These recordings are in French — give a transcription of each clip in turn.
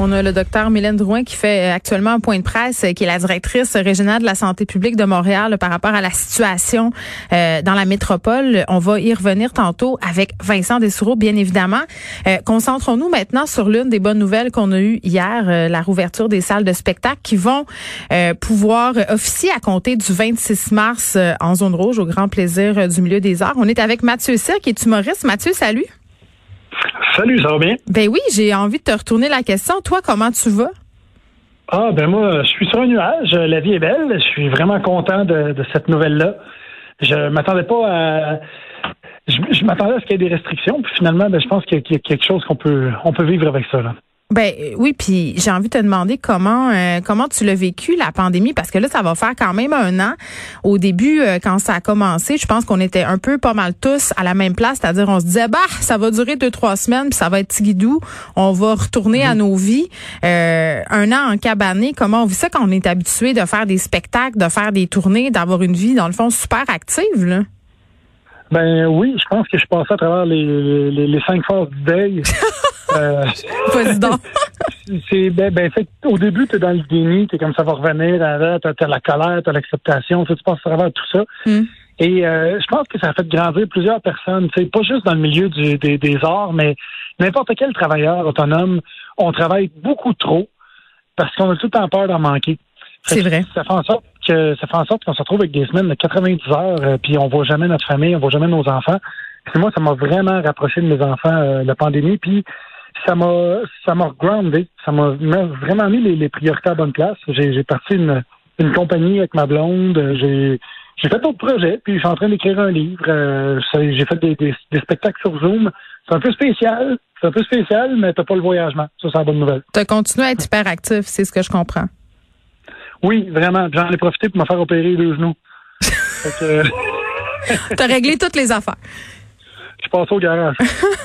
On a le docteur Mylène Drouin qui fait actuellement un point de presse, qui est la directrice régionale de la santé publique de Montréal par rapport à la situation euh, dans la métropole. On va y revenir tantôt avec Vincent Dessoureau, bien évidemment. Euh, concentrons-nous maintenant sur l'une des bonnes nouvelles qu'on a eues hier, euh, la rouverture des salles de spectacle qui vont pouvoir officier à compter du 26 mars en zone rouge au grand plaisir du milieu des arts. On est avec Mathieu Cyr, qui est humoriste. Mathieu, salut. Salut, ça va bien? Ben oui, j'ai envie de te retourner la question. Toi, comment tu vas? Ah, ben moi, je suis sur un nuage. La vie est belle. Je suis vraiment content de, cette nouvelle-là. Je m'attendais pas à. Je, m'attendais à ce qu'il y ait des restrictions, puis finalement, ben, je pense qu'il y a quelque chose qu'on peut, on peut vivre avec ça. Là. Ben oui, puis j'ai envie de te demander comment euh, comment tu l'as vécu la pandémie parce que là ça va faire quand même un an. Au début euh, quand ça a commencé, je pense qu'on était un peu pas mal tous à la même place, c'est-à-dire on se disait bah ça va durer deux trois semaines puis ça va être tigidou, on va retourner à nos vies. Euh, un an en cabané, comment on vit ça quand on est habitué de faire des spectacles, de faire des tournées, d'avoir une vie dans le fond super active là? Ben oui, je pense que je passais à travers les, les, les cinq phases du deuil. Euh, c'est ben, ben fait, au début, tu es dans le déni, tu comme ça va revenir, tu as, la colère, tu as l'acceptation, tu passes à travers tout ça. Hmm. Et euh, je pense que ça a fait grandir plusieurs personnes, c'est pas juste dans le milieu du, des, des arts, mais n'importe quel travailleur autonome, on travaille beaucoup trop parce qu'on a tout le temps peur d'en manquer. C'est vrai. Ça fait en sorte que ça fait en sorte qu'on se retrouve avec des semaines de 90 heures, euh, puis on voit jamais notre famille, on voit jamais nos enfants. moi, ça m'a vraiment rapproché de mes enfants la pandémie. Puis ça m'a ça m'a groundé, ça m'a vraiment mis les, priorités à bonne place. J'ai parti une, une compagnie avec ma blonde, j'ai j'ai fait d'autres projets, puis je suis en train d'écrire un livre. Euh, j'ai fait des, des, spectacles sur Zoom. C'est un peu spécial, c'est un peu spécial, mais t'as pas le voyagement. Ça, c'est la bonne nouvelle. Tu as continué à être hyper actif, c'est ce que je comprends. Oui, vraiment. J'en ai profité pour me faire opérer les genoux. T'as réglé toutes les affaires au garage.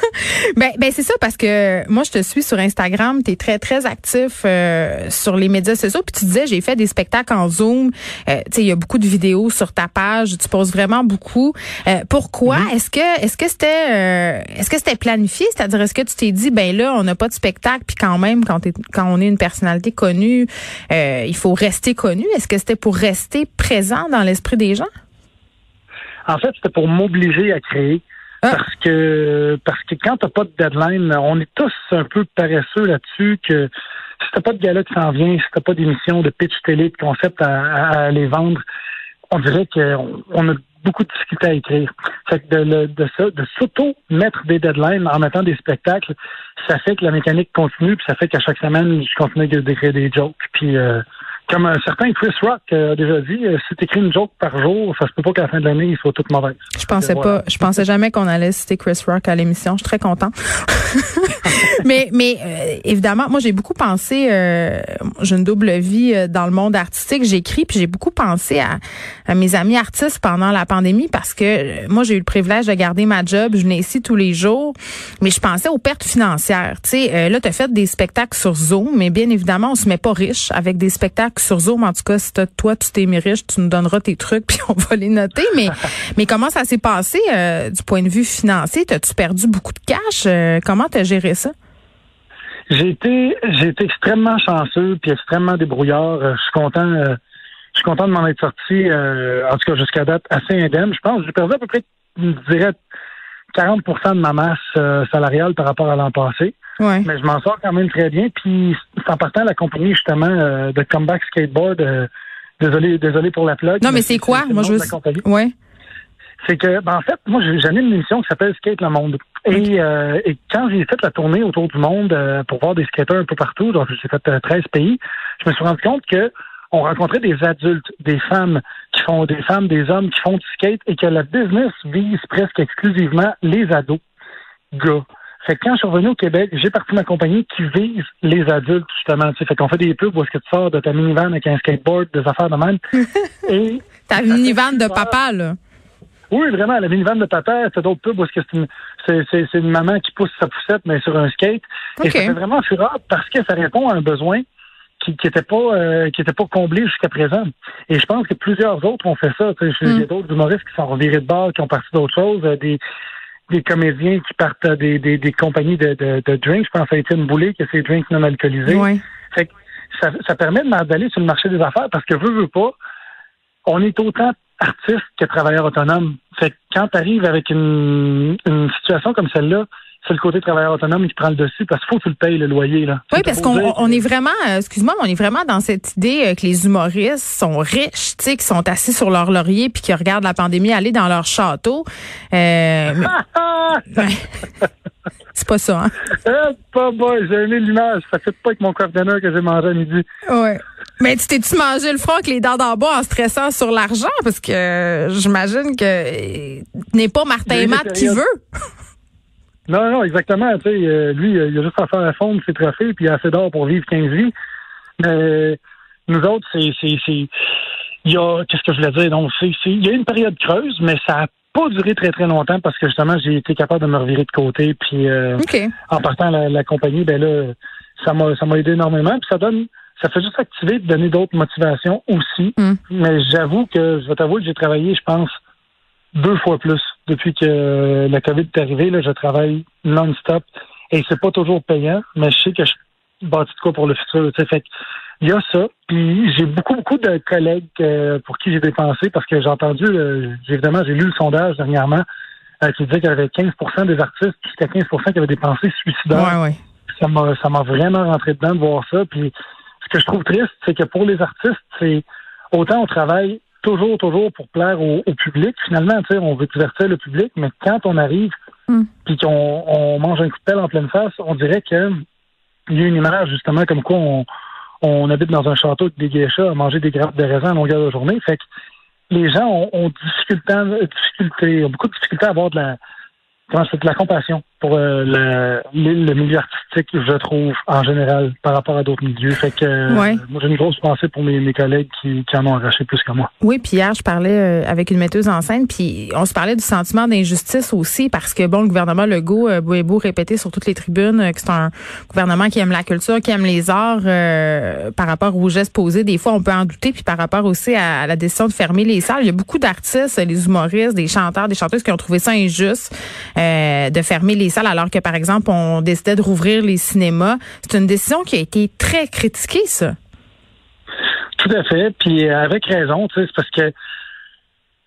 ben, ben c'est ça parce que moi je te suis sur Instagram, tu es très très actif euh, sur les médias sociaux puis tu disais j'ai fait des spectacles en Zoom. Euh, tu sais il y a beaucoup de vidéos sur ta page, tu poses vraiment beaucoup. Euh, pourquoi? Mm-hmm. Est-ce que est-ce que c'était est-ce que c'était planifié, c'est-à-dire est-ce que tu t'es dit ben là on n'a pas de spectacle puis quand même quand quand on est une personnalité connue, il faut rester connu. Est-ce que c'était pour rester présent dans l'esprit des gens? En fait, c'était pour m'obliger à créer. Ah. Parce que parce que quand t'as pas de deadline, on est tous un peu paresseux là-dessus que si t'as pas de gala qui s'en vient, si t'as pas d'émission de pitch télé, de concept à, aller vendre, on dirait qu'on on a beaucoup de difficultés à écrire. Fait que de, de, de s'auto-mettre des deadlines en mettant des spectacles, ça fait que la mécanique continue, puis ça fait qu'à chaque semaine, je continue d'écrire des jokes. Puis euh, comme un certain Chris Rock a déjà dit, euh, si tu écris une joke par jour, ça se peut pas qu'à la fin de l'année, il soit toute mauvaise. Je pensais pas, je pensais jamais qu'on allait citer Chris Rock à l'émission. Je suis très content. mais mais euh, évidemment, moi j'ai beaucoup pensé, euh, j'ai une double vie euh, dans le monde artistique. J'écris puis j'ai beaucoup pensé à, à, mes amis artistes pendant la pandémie parce que moi j'ai eu le privilège de garder ma job. Je venais ici tous les jours, mais je pensais aux pertes financières. Tu sais, là tu as fait des spectacles sur Zoom, mais bien évidemment on se met pas riche avec des spectacles sur Zoom. En tout cas, si toi, tu t'es mis riche, tu nous donneras tes trucs puis on va les noter. Mais, mais comment ça s'est passé euh, du point de vue financier? T'as-tu perdu beaucoup de cash? Euh, comment t'as géré ça? J'ai été, j'ai été extrêmement chanceux puis extrêmement débrouillard. Euh, je suis content. je suis content de m'en être sorti, en tout cas jusqu'à date, assez indemne. Je pense que j'ai perdu à peu près, je dirais, 40% de ma masse salariale par rapport à l'an passé. Mais je m'en sors quand même très bien. Puis en partant la compagnie justement euh, de Comeback Skateboard, euh, désolé, désolé pour la plug. Non, mais c'est quoi? Moi, je veux. Ouais. C'est que, ben, en fait, moi, j'anime une émission qui s'appelle Skate le Monde. Et, euh, et quand j'ai fait la tournée autour du monde pour voir des skateurs un peu partout, donc j'ai fait 13 pays, je me suis rendu compte que on rencontrait des adultes, des femmes qui font des femmes, des hommes qui font du skate et que la business vise presque exclusivement les ados, gars. Fait que quand je suis revenu au Québec, j'ai parti ma compagnie qui vise les adultes, justement. Fait qu'on fait des pubs où est-ce que tu sors de ta minivan avec un skateboard, des affaires de même. et ta minivan de papa, là. Oui, vraiment, la minivan de papa, c'est d'autres pubs où est-ce que c'est une, c'est, c'est, une maman qui pousse sa poussette, mais sur un skate. Et ça fait vraiment fureur parce que ça répond à un besoin qui qui pas euh, qui était pas comblé jusqu'à présent. Et je pense que plusieurs autres ont fait ça. Il y a mm. d'autres humoristes qui sont revirés de bord, qui ont parti d'autres choses, euh, des des comédiens qui partent des, des, des compagnies de, de, de, drinks. Je pense à Étienne Boulay, qui a ses drinks non alcoolisés. Fait que ça, ça permet d'aller sur le marché des affaires parce que veut, veut pas, on est autant artiste que travailleur autonome. Fait que quand tu arrives avec une, une situation comme celle-là, c'est le côté travailleur autonome qui prend le dessus parce qu'il faut que tu le payes le loyer. Là. Oui, parce qu'on on est vraiment, euh, excuse-moi, on est vraiment dans cette idée euh, que les humoristes sont riches, tu sais, qui sont assis sur leur laurier puis qui regardent la pandémie aller dans leur château. Euh, c'est pas ça, hein? Eh, pas bon, j'ai aimé l'image. Ça fait pas avec mon coordonneur que j'ai mangé à midi. Ouais. Mais tu t'es-tu mangé le front avec les dents d'en bas en stressant sur l'argent? Parce que j'imagine que n'est pas Martin Matt qui veut. Non, non, exactement. Tu sais, euh, lui, il a juste à faire à fond ses trophées, puis il a assez d'or pour vivre 15 vies. Mais nous autres, c'est, c'est, c'est, il y a, qu'est-ce que je voulais dire? Donc, c'est, c'est, il y a une période creuse, mais ça a pas duré très très longtemps parce que justement, j'ai été capable de me revirer de côté. Puis, euh, en partant la, la compagnie, ben là, ça m'a, ça m'a aidé énormément. Puis ça donne, ça fait juste activer, de donner d'autres motivations aussi. Mm. Mais j'avoue que, je vais t'avouer que j'ai travaillé, je pense, deux fois plus depuis que la COVID est arrivée. Là, je travaille non-stop et c'est pas toujours payant, mais je sais que je bâtis de quoi pour le futur. Fait il y a ça. Puis j'ai beaucoup, beaucoup de collègues euh, pour qui j'ai dépensé parce que j'ai entendu, euh, évidemment, j'ai lu le sondage dernièrement euh, qui disait qu'il y avait 15% des artistes jusqu'à 15% qui avaient dépensé suicidaire. Ouais, Ça m'a ça m'a vraiment rentré dedans de voir ça. Puis ce que je trouve triste, c'est que pour les artistes, c'est autant on travaille toujours, toujours pour plaire au, public. Finalement, tu sais, on veut divertir le public, mais quand on arrive mm. puis qu'on on mange un coup de pelle en pleine face, on dirait que il y a une image justement comme quoi on, on habite dans un château avec des geishas à manger des grappes de raisin à longueur de journée. Fait que les gens ont, ont difficulté, difficulté, ont beaucoup de difficulté à avoir de la, c'est de la compassion pour euh, le, le, milieu artistique, je trouve, en général, par rapport à d'autres milieux. Fait que euh, moi, j'ai une grosse pensée pour mes, mes collègues qui, qui, en ont arraché plus que moi. Oui, puis hier, je parlais euh, avec une metteuse en scène, puis on se parlait du sentiment d'injustice aussi, parce que, bon, le gouvernement Legault euh, beau répéter sur toutes les tribunes que c'est un gouvernement qui aime la culture, qui aime les arts, par rapport aux gestes posés. Des fois, on peut en douter, puis par rapport aussi à, la décision de fermer les salles. Il y a beaucoup d'artistes, les humoristes, des chanteurs, des chanteuses qui ont trouvé ça injuste de fermer les salles, alors que, par exemple, on décidait de rouvrir les cinémas. C'est une décision qui a été très critiquée, ça. Tout à fait. Puis avec raison, tu sais, c'est parce que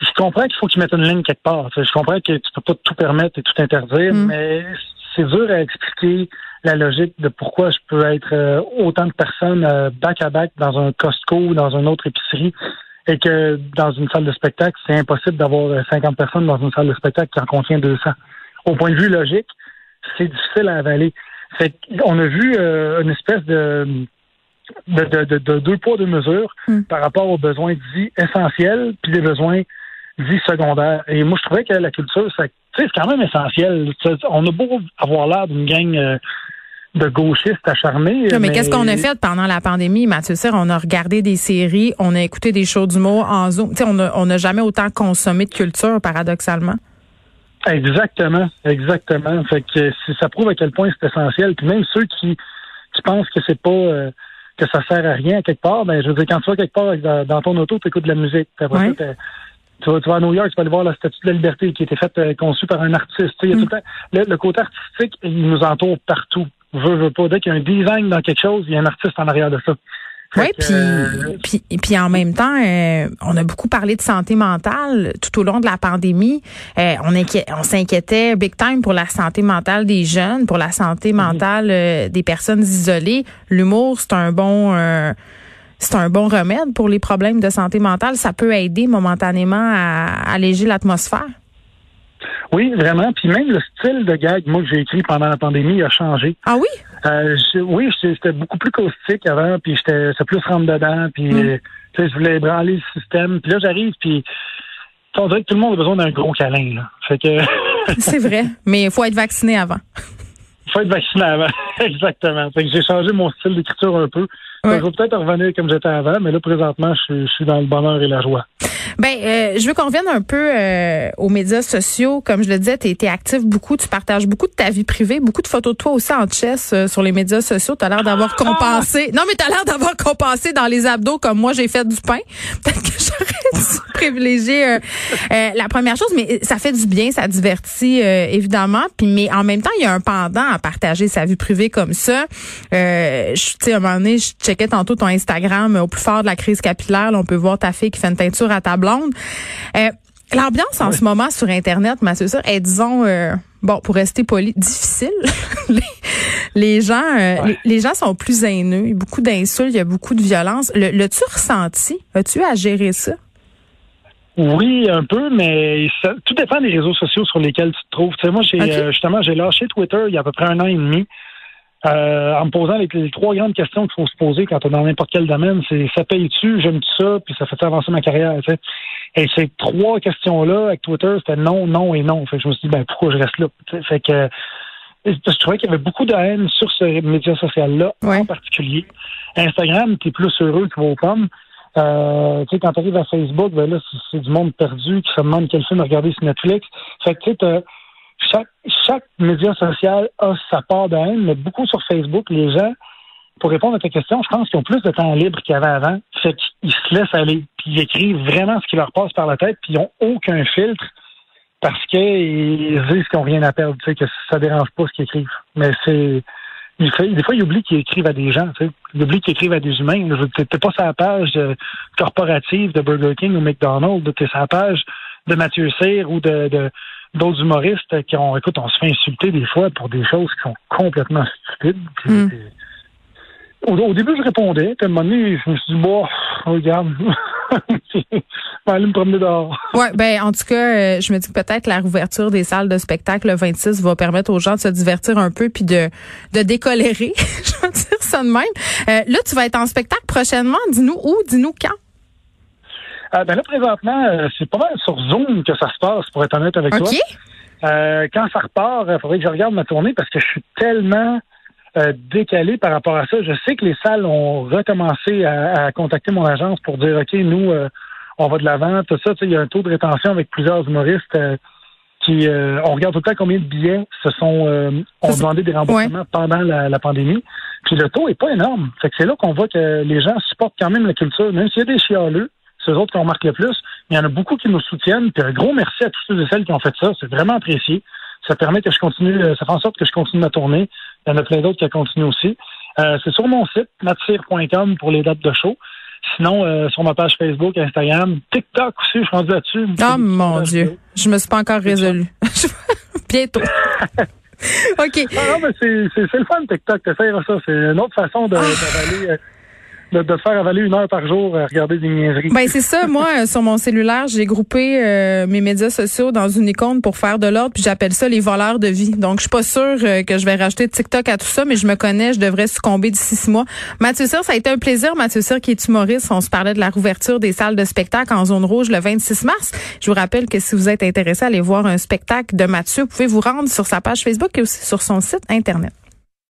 je comprends qu'il faut qu'ils mettent une ligne quelque part. je comprends que tu peux pas tout permettre et tout interdire, mm. mais c'est dur à expliquer la logique de pourquoi je peux être euh, autant de personnes euh, back à back dans un Costco ou dans une autre épicerie et que dans une salle de spectacle, c'est impossible d'avoir 50 euh, personnes dans une salle de spectacle qui en contient 200 au point de vue logique, c'est difficile à avaler. Fait on a vu euh, une espèce de de, deux poids, deux mesures hmm. par rapport aux besoins dits essentiels puis des besoins dits secondaires. Et moi, je trouvais que la culture, c'est quand même essentiel. On a beau avoir l'air d'une gang euh, de gauchistes acharnés. mais, qu'est-ce qu'on a fait pendant la pandémie, Mathieu Cyr? On a regardé des séries, on a écouté des shows d'humour en Zoom. on n'a jamais autant consommé de culture, paradoxalement. Exactement, exactement. Fait que ça prouve à quel point c'est essentiel. Puis même ceux qui, qui pensent que c'est pas euh, que ça sert à rien quelque part, ben je veux dire, quand tu vas quelque part dans, ton auto, tu écoutes de la musique. tu, vas, tu, vas, à New York, tu vas aller voir la statue de la liberté qui a été faite, euh, conçue par un artiste. Il y a mm. tout le, le, côté artistique, il nous entoure partout. Veux, veux pas. Dès qu'il y a un design dans quelque chose, il y a un artiste en arrière de ça. Oui, puis, euh, puis, puis en même temps, euh, on a beaucoup parlé de santé mentale tout au long de la pandémie. Euh, on, on s'inquiétait big time pour la santé mentale des jeunes, pour la santé mhm. mentale des personnes isolées. L'humour, c'est un bon c'est un bon remède pour les problèmes de santé mentale. Ça peut aider momentanément à alléger l'atmosphère. Oui, vraiment. Puis même le style de gag, moi, que j'ai écrit pendant la pandémie, a changé. Ah oui? Euh, je- oui, c'était beaucoup plus caustique avant, puis j'étais c'est plus rentre dedans, puis Mm. euh, je voulais branler le système. Puis là, j'arrive, puis on dirait que tout le monde a besoin d'un gros câlin. Là. Fait que C'est vrai. Mais il faut être vacciné avant. faut être vacciné avant. Exactement. Fait que j'ai changé mon style d'écriture un peu. Ouais. Je vais peut-être revenir comme j'étais avant, mais là, présentement, je suis, je suis dans le bonheur et la joie. Ben, euh, je veux qu'on revienne un peu euh, aux médias sociaux. Comme je le disais, tu es, actif beaucoup, tu partages beaucoup de ta vie privée, beaucoup de photos de toi aussi en chess euh, sur les médias sociaux. Tu as l'air d'avoir compensé. Non, mais tu as l'air d'avoir compensé dans les abdos comme moi, j'ai fait du pain. Peut-être que j'aurais dû privilégier euh, euh, la première chose, mais ça fait du bien, ça divertit euh, évidemment. Puis, mais en même temps, il y a un pendant à partager sa vie privée comme ça. Euh, je- tu sais, à un moment donné, je checkais tantôt ton Instagram euh, au plus fort de la crise capillaire. Là, on peut voir ta fille qui fait une teinture à ta blonde. Euh, L'ambiance en ce moment sur Internet, Mathieu Cyr, est, disons, euh, bon, pour rester poli, difficile. les, les gens, euh, les, les gens sont plus haineux. Il y a beaucoup d'insultes, il y a beaucoup de violence. Le- L'as-tu ressenti? As-tu à gérer ça? Oui, un peu, mais ça- tout dépend des réseaux sociaux sur lesquels tu te trouves. Tu sais, moi, j'ai euh, justement, j'ai lâché Twitter il y a à peu près un an et demi. Euh, en me posant les, les trois grandes questions qu'il faut se poser quand on est dans n'importe quel domaine, c'est ça paye-tu, j'aime ça, puis ça fait avancer ma carrière. Tu sais? Et ces trois questions-là avec Twitter, c'était non, non et non. Fait que je me suis dit, ben pourquoi je reste là? Tu sais, Fait que je trouvais qu'il y avait beaucoup de haine sur ce média social-là Ouais. en particulier. Instagram, tu es plus heureux que vos pommes. Euh, tu sais, quand tu arrives à Facebook, ben là, c'est- c'est du monde perdu qui se demande quel film regarder sur Netflix. Fait que tu sais, chaque, chaque média social a sa part de mais beaucoup sur Facebook, les gens, pour répondre à ta question, je pense qu'ils ont plus de temps libre qu'il y avait avant. Fait qu'ils se laissent aller. Puis ils écrivent vraiment ce qui leur passe par la tête, puis ils n'ont aucun filtre parce qu'ils disent qu'ils n'ont rien à perdre, que ça dérange pas ce qu'ils écrivent. Mais c'est. des fois, ils oublient qu'ils écrivent à des gens, tu sais. Ils oublient qu'ils écrivent à des humains. Tu n'es pas sur la page euh, corporative de Burger King ou McDonald's, tu es sur la page de Mathieu Cyr ou de, de- d'autres humoristes qui ont, écoute, on se fait insulter des fois pour des choses qui sont complètement stupides. Puis, Mm. Au, au début, je répondais, puis à un moment donné, je me suis dit, bon, regarde, je vais aller me promener dehors. Ouais, ben en tout cas, euh, je me dis que peut-être la rouverture des salles de spectacle le 26 va permettre aux gens de se divertir un peu puis de de décolérer. je vais dire ça de même. Euh, là, tu vas être en spectacle prochainement. Dis-nous où, dis-nous quand. Euh, ben là, présentement, euh, c'est pas mal sur Zoom que ça se passe, pour être honnête avec toi. Euh, quand ça repart, il faudrait que je regarde ma tournée parce que je suis tellement euh, décalé par rapport à ça. Je sais que les salles ont recommencé à, à contacter mon agence pour dire OK, nous, euh, on va de l'avant, tout ça. Tu sais, Il y a un taux de rétention avec plusieurs humoristes euh, qui euh, on regarde tout le temps combien de billets se sont euh, ont demandé des remboursements pendant la, la pandémie. Puis le taux est pas énorme. Fait que c'est là qu'on voit que les gens supportent quand même la culture, même s'il y a des chialeux. C'est eux autres qu'on marque le plus. Il y en a beaucoup qui nous soutiennent. Puis un gros merci à tous ceux et celles qui ont fait ça. C'est vraiment apprécié. Ça permet que je continue, euh, ça fait en sorte que je continue ma tournée. Il y en a plein d'autres qui continuent aussi. Euh, c'est sur mon site, matsir.com pour les dates de show. Sinon, euh, sur ma page Facebook, Instagram, TikTok aussi, je suis rendu là-dessus. Oh mon Dieu, je me suis pas encore résolue. Bientôt. OK. Ah non, mais c'est, le fun, TikTok. T'essayes ça. C'est une autre façon de, d'avaler, de, de faire avaler une heure par jour à regarder des niaiseries. Ben c'est ça. Moi, euh, sur mon cellulaire, j'ai groupé euh, mes médias sociaux dans une icône pour faire de l'ordre, puis j'appelle ça les voleurs de vie. Donc, je suis pas sûre euh, que je vais racheter TikTok à tout ça, mais je me connais, je devrais succomber d'ici six mois. Mathieu Cyr, ça a été un plaisir. Mathieu Cyr, qui est humoriste, on se parlait de la rouverture des salles de spectacle en zone rouge le 26 mars. Je vous rappelle que si vous êtes intéressé à aller voir un spectacle de Mathieu, vous pouvez vous rendre sur sa page Facebook et aussi sur son site Internet.